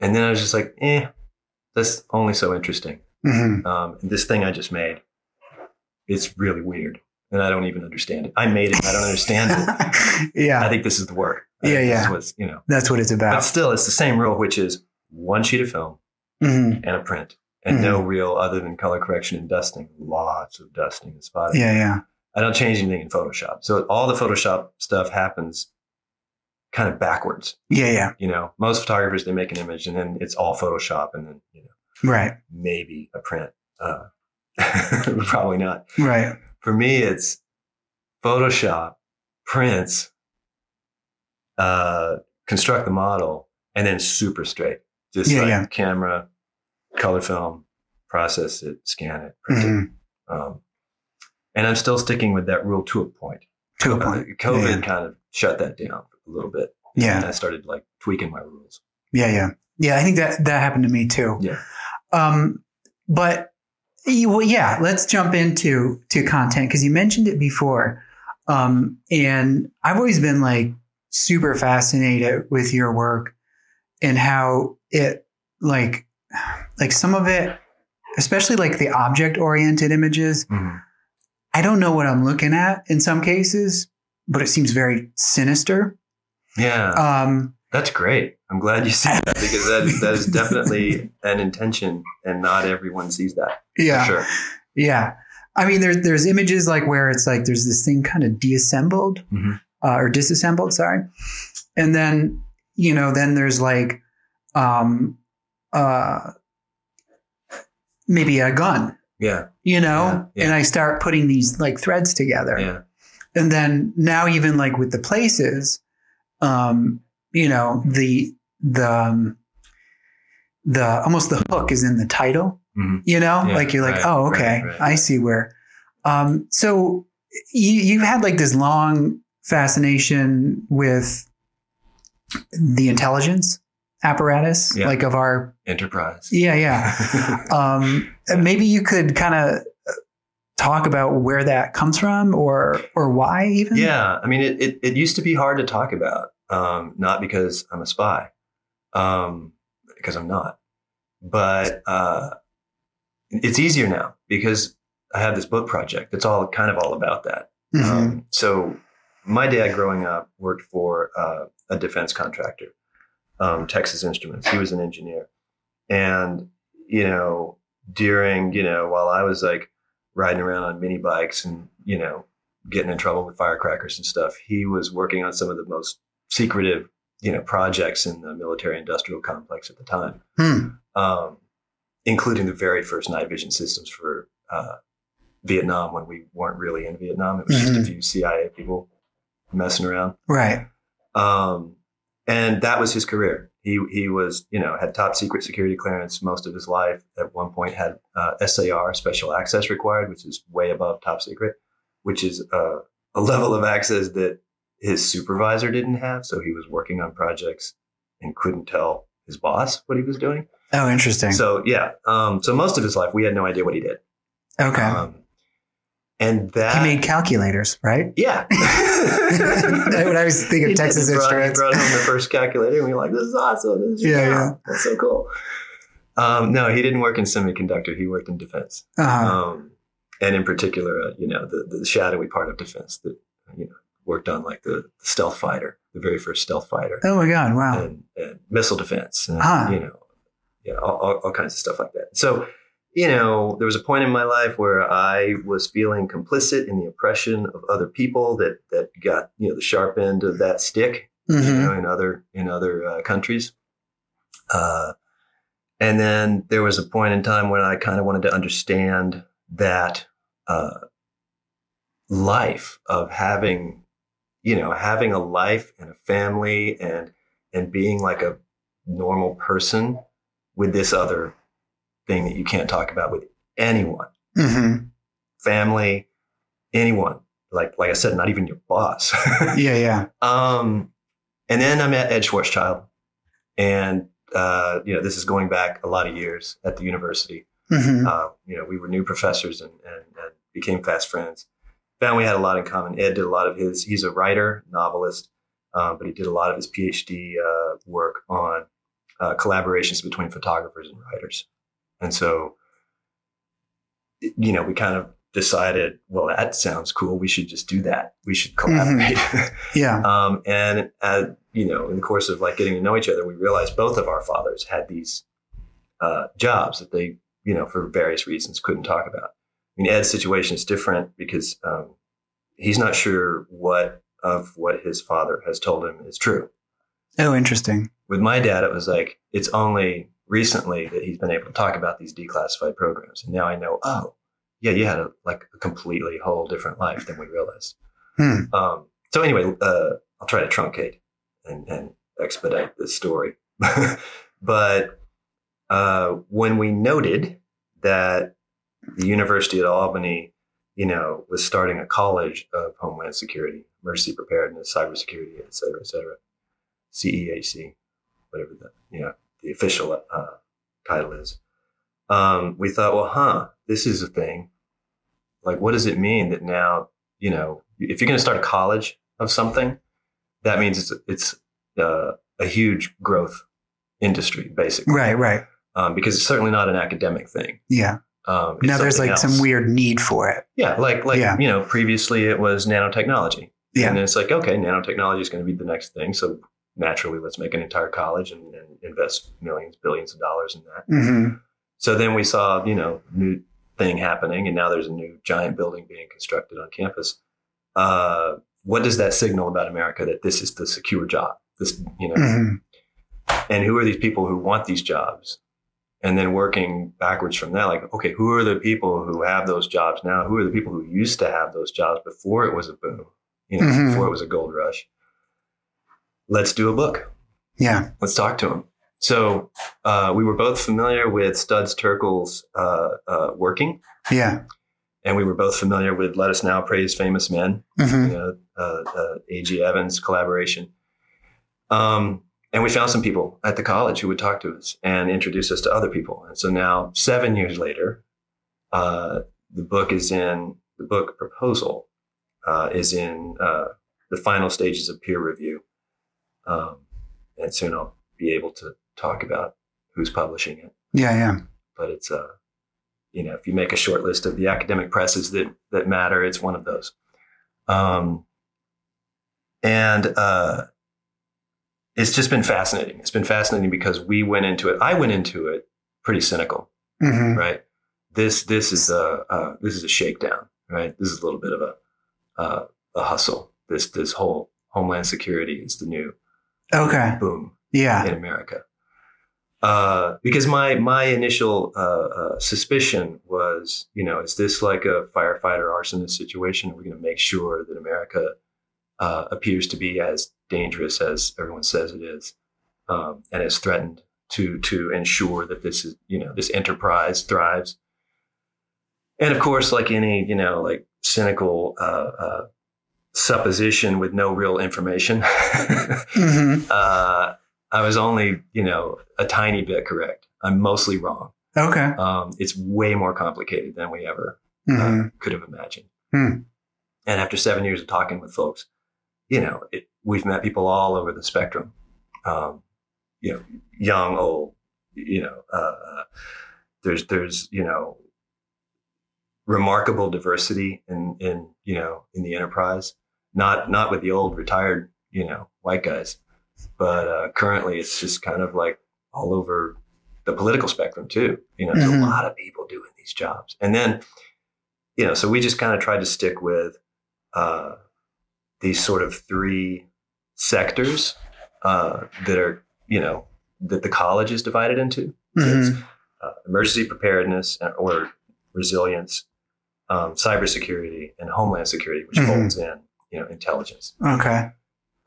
and then I was just like, eh, that's only so interesting. hmm Um, this thing I just made, it's really weird, and I don't even understand it. I made it, I don't understand it. Yeah. I think this is the work. I Yeah, think yeah. what's, you know, that's what it's about. but still, it's the same rule, which is one sheet of film hmm and a print and no real other than color correction and dusting. Lots of dusting and spotting. Yeah, yeah, I don't change anything in Photoshop. So all the Photoshop stuff happens kind of backwards. yeah, yeah. You know, most photographers, they make an image and then it's all Photoshop and then, you know, Right, maybe a print. Uh, probably not. right. For me, it's Photoshop, prints, uh, construct the model, and then super straight. Just Yeah, like yeah. camera, color film, process it, scan it, print hmm it. Um, and I'm still sticking with that rule to a point. To a Uh, point. COVID Yeah. kind of shut that down a little bit. Yeah. And I started like tweaking my rules. yeah, yeah, yeah. I think that that happened to me too. Yeah. Um, but you- well, yeah, let's jump into to content because you mentioned it before, um, and I've always been like super fascinated with your work and how it like like some of it, especially like the object oriented images. I don't know what I'm looking at in some cases, but it seems very sinister. Yeah. Um, That's great. I'm glad you said that because that, that is definitely an intention and not everyone sees that. yeah. Sure. Yeah. I mean, there's there's images like where it's like there's this thing kind of deassembled Mhm. uh, or disassembled, sorry, and then you know then there's like um uh maybe a gun, Yeah. you know, Yeah, yeah. and I start putting these like threads together, Yeah. and then now even like with the places, um, you know the the um, the almost the hook is in the title Mhm. you know Yeah, like you're like right, oh okay right, right. i see where um so you you've had like this long fascination with the intelligence apparatus Yeah. like of our Enterprise. yeah yeah um maybe you could kind of talk about where that comes from or or why even Yeah, I mean, it, it, it used to be hard to talk about, um, not because I'm a spy, um, because I'm not, but uh, it's easier now because I have this book project. It's all kind of all about that. Mhm. Um, so my dad growing up worked for uh, a defense contractor, um, Texas Instruments. He was an engineer. And, you know, during, you know, while I was like riding around on mini bikes and, you know, getting in trouble with firecrackers and stuff, he was working on some of the most secretive, you know, projects in the military industrial complex at the time Hmm. um, including the very first night vision systems for uh, Vietnam when we weren't really in Vietnam. It was just a Mhm. few CIA people messing around. right Um, and that was his career. He he was you know had top secret security clearance most of his life. At one point had uh, SAR special access required, which is way above top secret, which is uh, a level of access that his supervisor didn't have. So he was working on projects and couldn't tell his boss what he was doing. Oh, interesting. So yeah, um, so most of his life we had no idea what he did. okay. Um, and that he made calculators, right? yeah. when I was thinking of. Texas brought, he Instruments. brought home the first calculator, and we were like, "This is awesome! This is Yeah, yeah, yeah. that's so cool." Um, no, he didn't work in semiconductor. He worked in defense, Uh-huh. um, and in particular, uh, you know, the, the shadowy part of defense that you know worked on like the, the stealth fighter, the very first stealth fighter, oh my God! Wow. and, and missile defense, and Ah. you know, yeah, all, all, all kinds of stuff like that. So, you know, there was a point in my life where I was feeling complicit in the oppression of other people that that got you know the sharp end of that stick, you hmm know, in other in other uh, countries. Uh, and then there was a point in time when I kind of wanted to understand that uh, life of having, you know, having a life and a family and and being like a normal person with this other thing that you can't talk about with anyone, hmm family, anyone. Like like I said, not even your boss. Yeah, yeah. Um, and then I met Ed Schwarzschild, and uh, you know this is going back a lot of years at the university. hmm Uh, you know, we were new professors and, and, and became fast friends. Found we had a lot in common. Ed did a lot of his. He's a writer, novelist, um, but he did a lot of his PhD uh, work on uh, collaborations between photographers and writers. And so, you know, we kind of decided, well, that sounds cool. We should just do that. We should collaborate. Yeah. Um, and uh, you know, in the course of like getting to know each other, we realized both of our fathers had these uh, jobs that they, you know, for various reasons couldn't talk about. Mean, Ed's situation is different because um, he's not sure what of what his father has told him is true. Oh, interesting. With my dad, it was like it's only recently that he's been able to talk about these declassified programs, and now I know, oh, yeah, you had a like a completely whole different life than we realized. Hmm. Um, so anyway, uh, I'll try to truncate and, and expedite this story. but uh, when we noted that the University at Albany, you know, was starting a college of Homeland Security, Emergency Preparedness, Cybersecurity, et cetera, et cetera, CEHC, whatever the you know the official uh, title is, um, we thought, well, huh, this is a thing. Like, what does it mean that now you know, if you're going to start a college of something, that means it's it's uh, a huge growth industry, basically, Right, right. Um, because it's certainly not an academic thing. Yeah. Um, Now there's like else. some weird need for it. yeah, like like Yeah. you know, previously it was nanotechnology, Yeah. and it's like okay, nanotechnology is going to be the next thing, so naturally, let's make an entire college and, and invest millions, billions of dollars in that. hmm So then we saw, you know, new thing happening, and now there's a new giant building being constructed on campus. Uh, what does that signal about America that this is the secure job? This, you know, hmm and who are these people who want these jobs? And then working backwards from that, like, okay, who are the people who have those jobs now? Who are the people who used to have those jobs before it was a boom? You know, Mhm. before it was a gold rush. Let's do a book Yeah. let's talk to him. So uh, we were both familiar with Studs Terkel's uh, uh, working, Yeah. and we were both familiar with "Let Us Now Praise Famous Men," hmm you know, uh, uh, Agee Evans collaboration. Um, and we found some people at the college who would talk to us and introduce us to other people. And so now, seven years later, uh, the book is in the book proposal uh, is in uh, the final stages of peer review, um, and soon I'll be able to talk about who's publishing it. Yeah. Yeah. But it's uh, you know, if you make a short list of the academic presses that that matter, it's one of those. Um, and uh, it's just been fascinating. It's been fascinating because we went into it. I went into it pretty cynical, hmm right? This this is a uh, this is a shakedown, right? This is a little bit of a uh, a hustle. This this whole homeland security is the new Okay. boom Yeah. in America. Uh, because my my initial uh, uh, suspicion was, you know, is this like a firefighter arsonist situation? Are we going to make sure that America uh, appears to be as dangerous as everyone says it is, um, and has threatened to to ensure that this is you know this enterprise thrives. And of course, like any you know like cynical uh, uh, supposition with no real information, hmm uh, I was only you know a tiny bit correct. I'm mostly wrong. Okay. Um, it's way more complicated than we ever uh, hmm could have imagined. Hmm. And after seven years of talking with folks, you know, it, we've met people all over the spectrum. Um, you know, young, old. You know, uh, there's there's you know remarkable diversity in in you know in the enterprise. Not not with the old retired you know white guys, but uh, currently it's just kind of like all over the political spectrum too. You know, there's Mhm. a lot of people doing these jobs, and then you know, so we just kind of tried to stick with uh, these sort of three sectors uh, that are, you know, that the college is divided into. So hmm it's, uh, emergency preparedness or resilience, um, cybersecurity, and homeland security, which Mhm. folds in, you know, intelligence. Okay.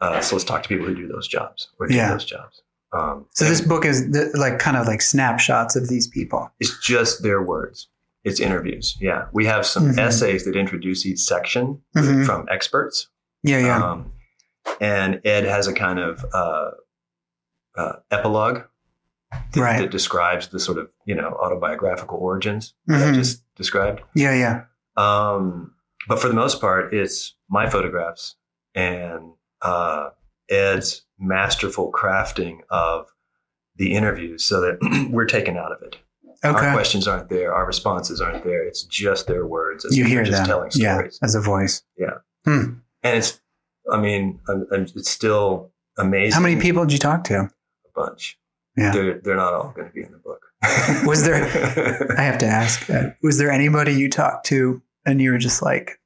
Uh, so let's talk to people who do those jobs or do Yeah. those jobs. Um, So this book is the, like kind of like snapshots of these people. It's just their words. It's interviews. Yeah. We have some Mhm. essays that introduce each section Mhm. from experts. Yeah, yeah. Um, and Ed has a kind of uh, uh, epilogue that, Right. that describes the sort of, you know, autobiographical origins that I Mhm. just described. yeah, yeah. Um, but for the most part, it's my photographs and uh, Ed's masterful crafting of the interviews so that we're taken out of it. Our questions aren't there. Our responses aren't there. It's just their words. It's You hear just them. telling Yeah, as a voice. Yeah. And it's, I mean, I'm, I'm, it's still amazing. How many people did you talk to? A bunch. Yeah. They're, they're not all going to be in the book. Was there- I have to ask, was there anybody you talked to and you were just like,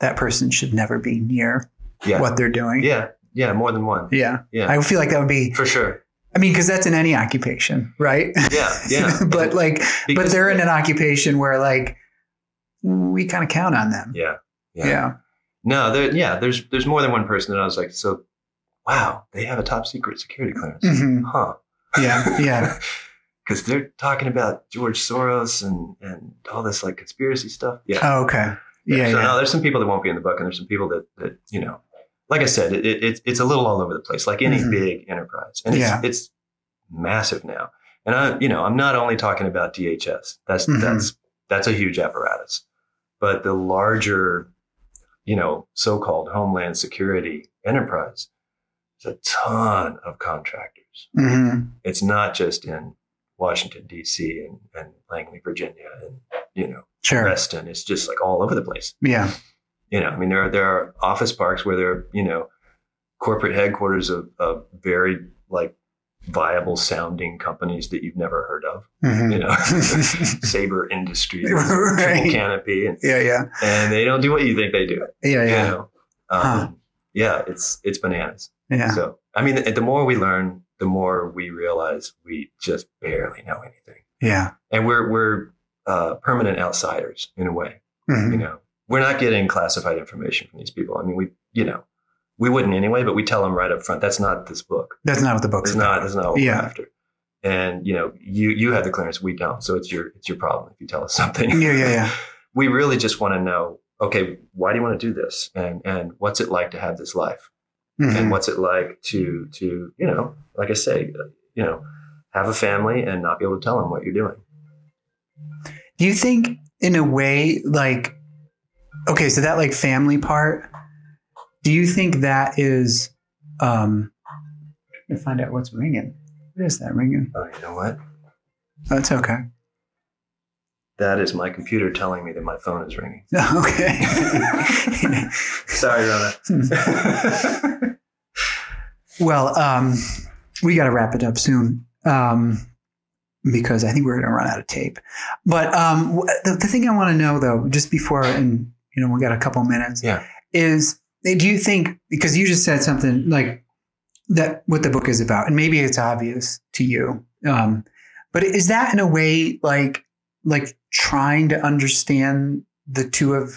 that person should never be near yeah. what they're doing? Yeah. Yeah. More than one. Yeah. Yeah. I feel like that would be, for sure. I mean, because that's in any occupation, right? Yeah. Yeah. but like, but they're in an occupation where like we kind of count on them. Yeah. Yeah. Yeah. No, there, yeah, there's, there's more than one person that I was like, so, wow, they have a top secret security clearance. Mhm. Huh. Yeah. Yeah. Because they're talking about George Soros and, and all this like conspiracy stuff. Yeah. Oh, okay. Yeah. so yeah. no, there's some people that won't be in the book, and there's some people that, that you know, like I said, it, it, it's it's a little all over the place, like any Mhm. big enterprise, and it's Yeah. it's massive now. And I, you know, I'm not only talking about DHS. That's Mhm. that's that's a huge apparatus, but the larger, you know, so-called homeland security enterprise, is a ton of contractors. hmm It's not just in Washington D.C. and, and Langley, Virginia, and you know, Sure. Reston. It's just like all over the place. Yeah. You know, I mean, there are there are office parks where there are you know corporate headquarters of, of very like viable sounding companies that you've never heard of. Mhm. You know, Saber Industries, Right. Canopy, and, Yeah. Yeah. and they don't do what you think they do. Yeah. You Yeah. know, um, Huh. yeah, it's it's bananas. Yeah. So I mean, the, the more we learn, the more we realize we just barely know anything, Yeah. and we're we're uh, permanent outsiders in a way. Mhm. You know, we're not getting classified information from these people. I mean, we you know we wouldn't anyway, but we tell them right up front that's not this book. That's not what the book is. not. That's not what Yeah. we're after. And you know, you you have the clearance, we don't. So it's your it's your problem if you tell us something. Yeah. Yeah. Yeah. we really just want to know. Okay, why do you want to do this? And and what's it like to have this life? Mhm. and what's it like to to you know like i say you know have a family and not be able to tell them what you're doing Do you think, in a way, like, okay, so that like family part, do you think that is, um, to find out what's ringing? What is that ringing? oh you know what That's okay. that is my computer telling me that my phone is ringing Okay. sorry rona well, um, we got to wrap it up soon. Um, because I think we're going to run out of tape. But um, the, the thing I want to know, though, just before, and you know, we got a couple minutes, Yeah. is do you think because you just said something like that what the book is about, and maybe it's obvious to you, um, but is that in a way like like trying to understand the two of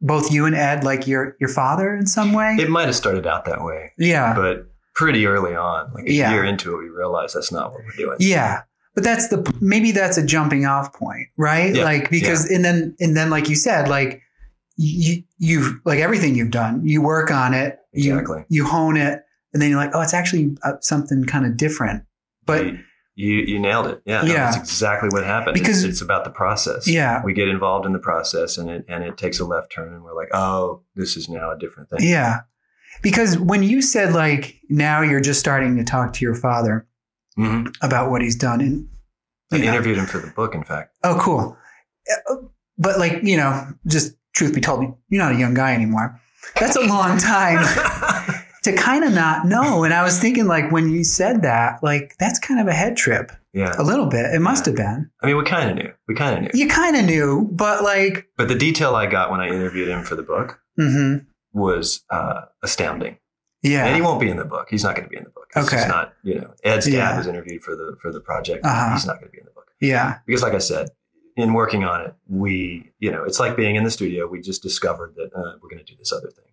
both you and Ed like your your father in some way? It might have started out that way, yeah. but pretty early on, like a Yeah. year into it, we realized that's not what we're doing. Yeah. But that's the maybe that's a jumping off point, right? Yeah, Like because and then and then like you said, like you you've like everything you've done, you work on it, you Exactly. you hone it, and then you're like, oh, it's actually uh, something kind of different. But you, you you nailed it. Yeah, no, Yeah. that's exactly what happened. Because- it's, it's about the process. Yeah. we get involved in the process, and it and it takes a left turn, and we're like, oh, this is now a different thing. yeah, because when you said like now you're just starting to talk to your father hmm about what he's done, and I you know, interviewed him for the book. In fact, oh, cool. Uh, But like you know, just truth be told, you're not a young guy anymore. That's a long time. to kind of not know. And I was thinking, like, when you said that, like, that's kind of a head trip yeah, a little bit. It must have been. I mean, we kind of knew. We kind of knew. You kind of knew, but like, But the detail I got when I interviewed him for the book hmm was uh, astounding. Yeah. And he won't be in the book. He's not going to be in the book. It's Okay. not, you know, Ed's dad Yeah. was interviewed for the for the project. Uh-huh. He's not going to be in the book Yeah. because, like I said, in working on it, we, you know, it's like being in the studio. We just discovered that uh, we're going to do this other thing.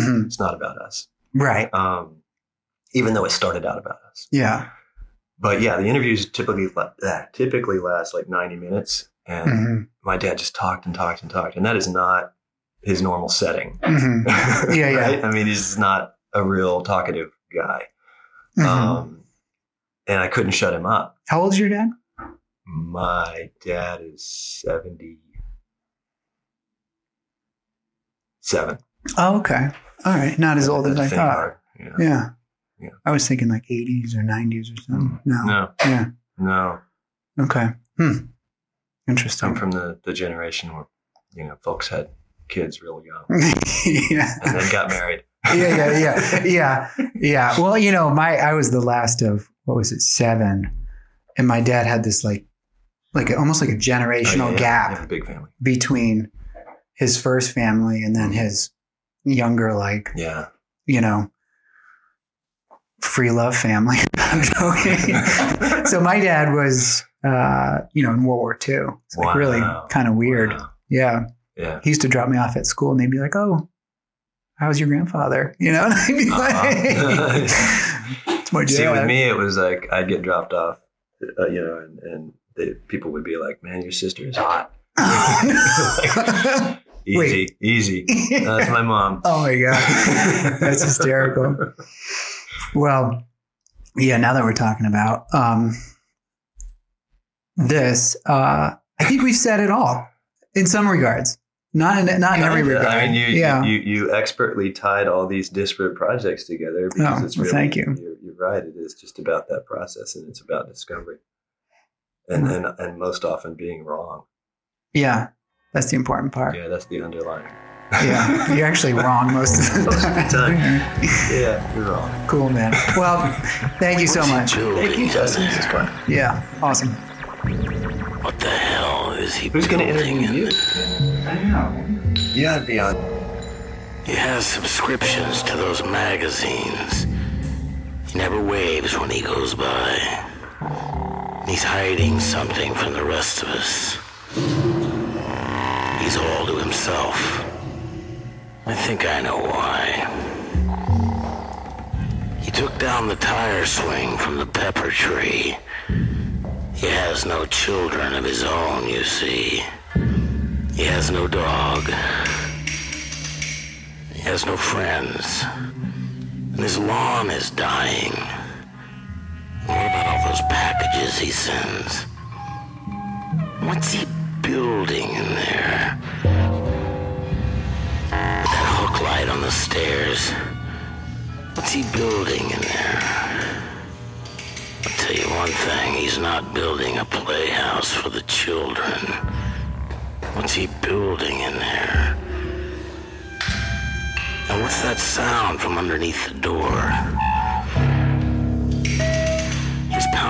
hmm It's not about us, Right. um, even though it started out about us. Yeah. But yeah, the interviews typically uh, typically last like ninety minutes, and hmm my dad just talked and talked and talked, and that is not his normal setting. hmm Yeah, yeah. I mean, he's not a real talkative guy. hmm Um, and I couldn't shut him up. How old's your dad? My dad is 77. Oh, okay. All right. Not as old as I thought. you. Yeah. Yeah. I was thinking like 80s or 90s or something. No. No, Yeah. no. Okay. Hmm. Interesting. I'm from the, the generation where, you know, folks had kids real young yeah. and then got married. yeah, yeah, yeah, yeah, yeah. Well, you know, my I was the last of what was it, seven, and my dad had this like, like almost like a Oh, generational yeah, yeah. gap a big family. between his first family and then his younger, like Yeah. you know, free love family. I'm joking. so my dad was, uh, you know, in World War II. It's like really kind of weird. Wow. Yeah, Yeah. he used to drop me off at school, and they'd be like, "Oh." How's your grandfather? You know, and I'd be like, "It's my dad." See, with me, it was like I'd get dropped off, uh, you know, and, and the people would be like, "Man, your sister is hot." Easy, Wait. easy. That's my mom. oh my god, that's hysterical. Well, yeah. Now that we're talking about um, this, uh, I think we've said it all in some regards. Not in not in every regard. I mean, you, yeah. you you expertly tied all these disparate projects together because Oh, it's well, really. thank you. You're, you're right. It is just about that process, and it's about discovery, and Mm-hmm. and and most often being wrong. yeah, that's the important part. Yeah, that's the underlying. Yeah, you're actually wrong most of the Most of the time. Yeah, you're wrong. cool, man. Well, thank you so much. Thank you, Justin. This is fun. Yeah, awesome. What the hell is he Who's going to interview in you? I know. You gotta be on. He has subscriptions to those magazines. He never waves when he goes by. He's hiding something from the rest of us. He's all to himself. I think I know why. He took down the tire swing from the pepper tree. He has no children of his own, you see. He has no dog. He has no friends. And his lawn is dying. What about all those packages he sends? What's he building in there? That hook light on the stairs. What's he building in there? I'll tell you one thing, he's not building a playhouse for the children. What's he building in there? And what's that sound from underneath the door?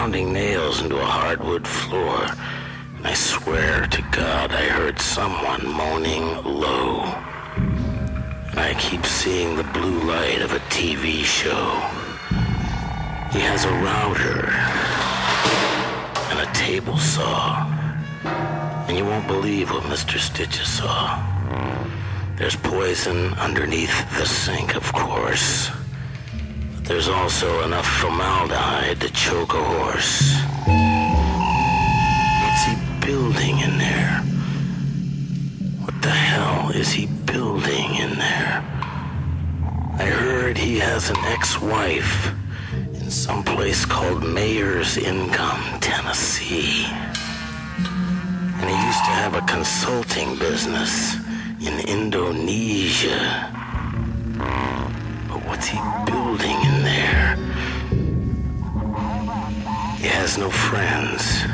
Pounding nails into a hardwood floor. And I swear to God I heard someone moaning low. And I keep seeing the blue light of a TV show. He has a router and a table saw. And you won't believe what Mr. Sticha saw. There's poison underneath the sink, of course. There's also enough formaldehyde to choke a horse. What's he building in there? What the hell is he building in there? I heard he has an ex-wife in some place called Mayor's Income, Tennessee. And he used to have a consulting business in Indonesia. What's he building in there? He has no friends,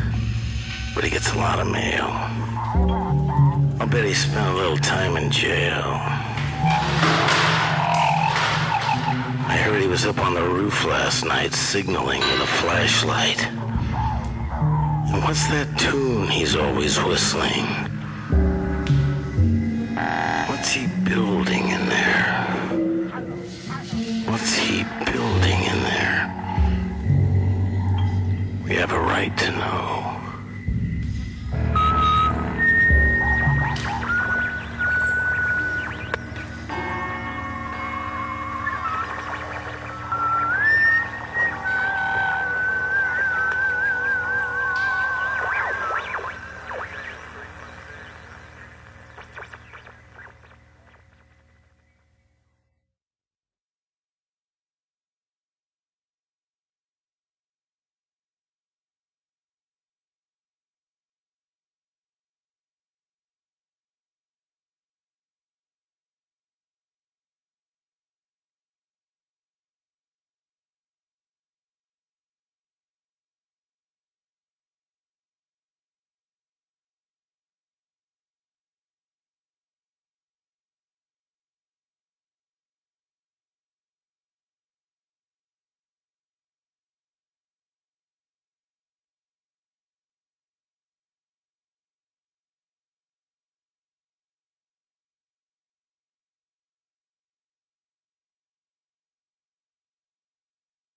but he gets a lot of mail. I'll bet he spent a little time in jail. I heard he was up on the roof last night signaling with a flashlight. And what's that tune he's always whistling? What's he building in right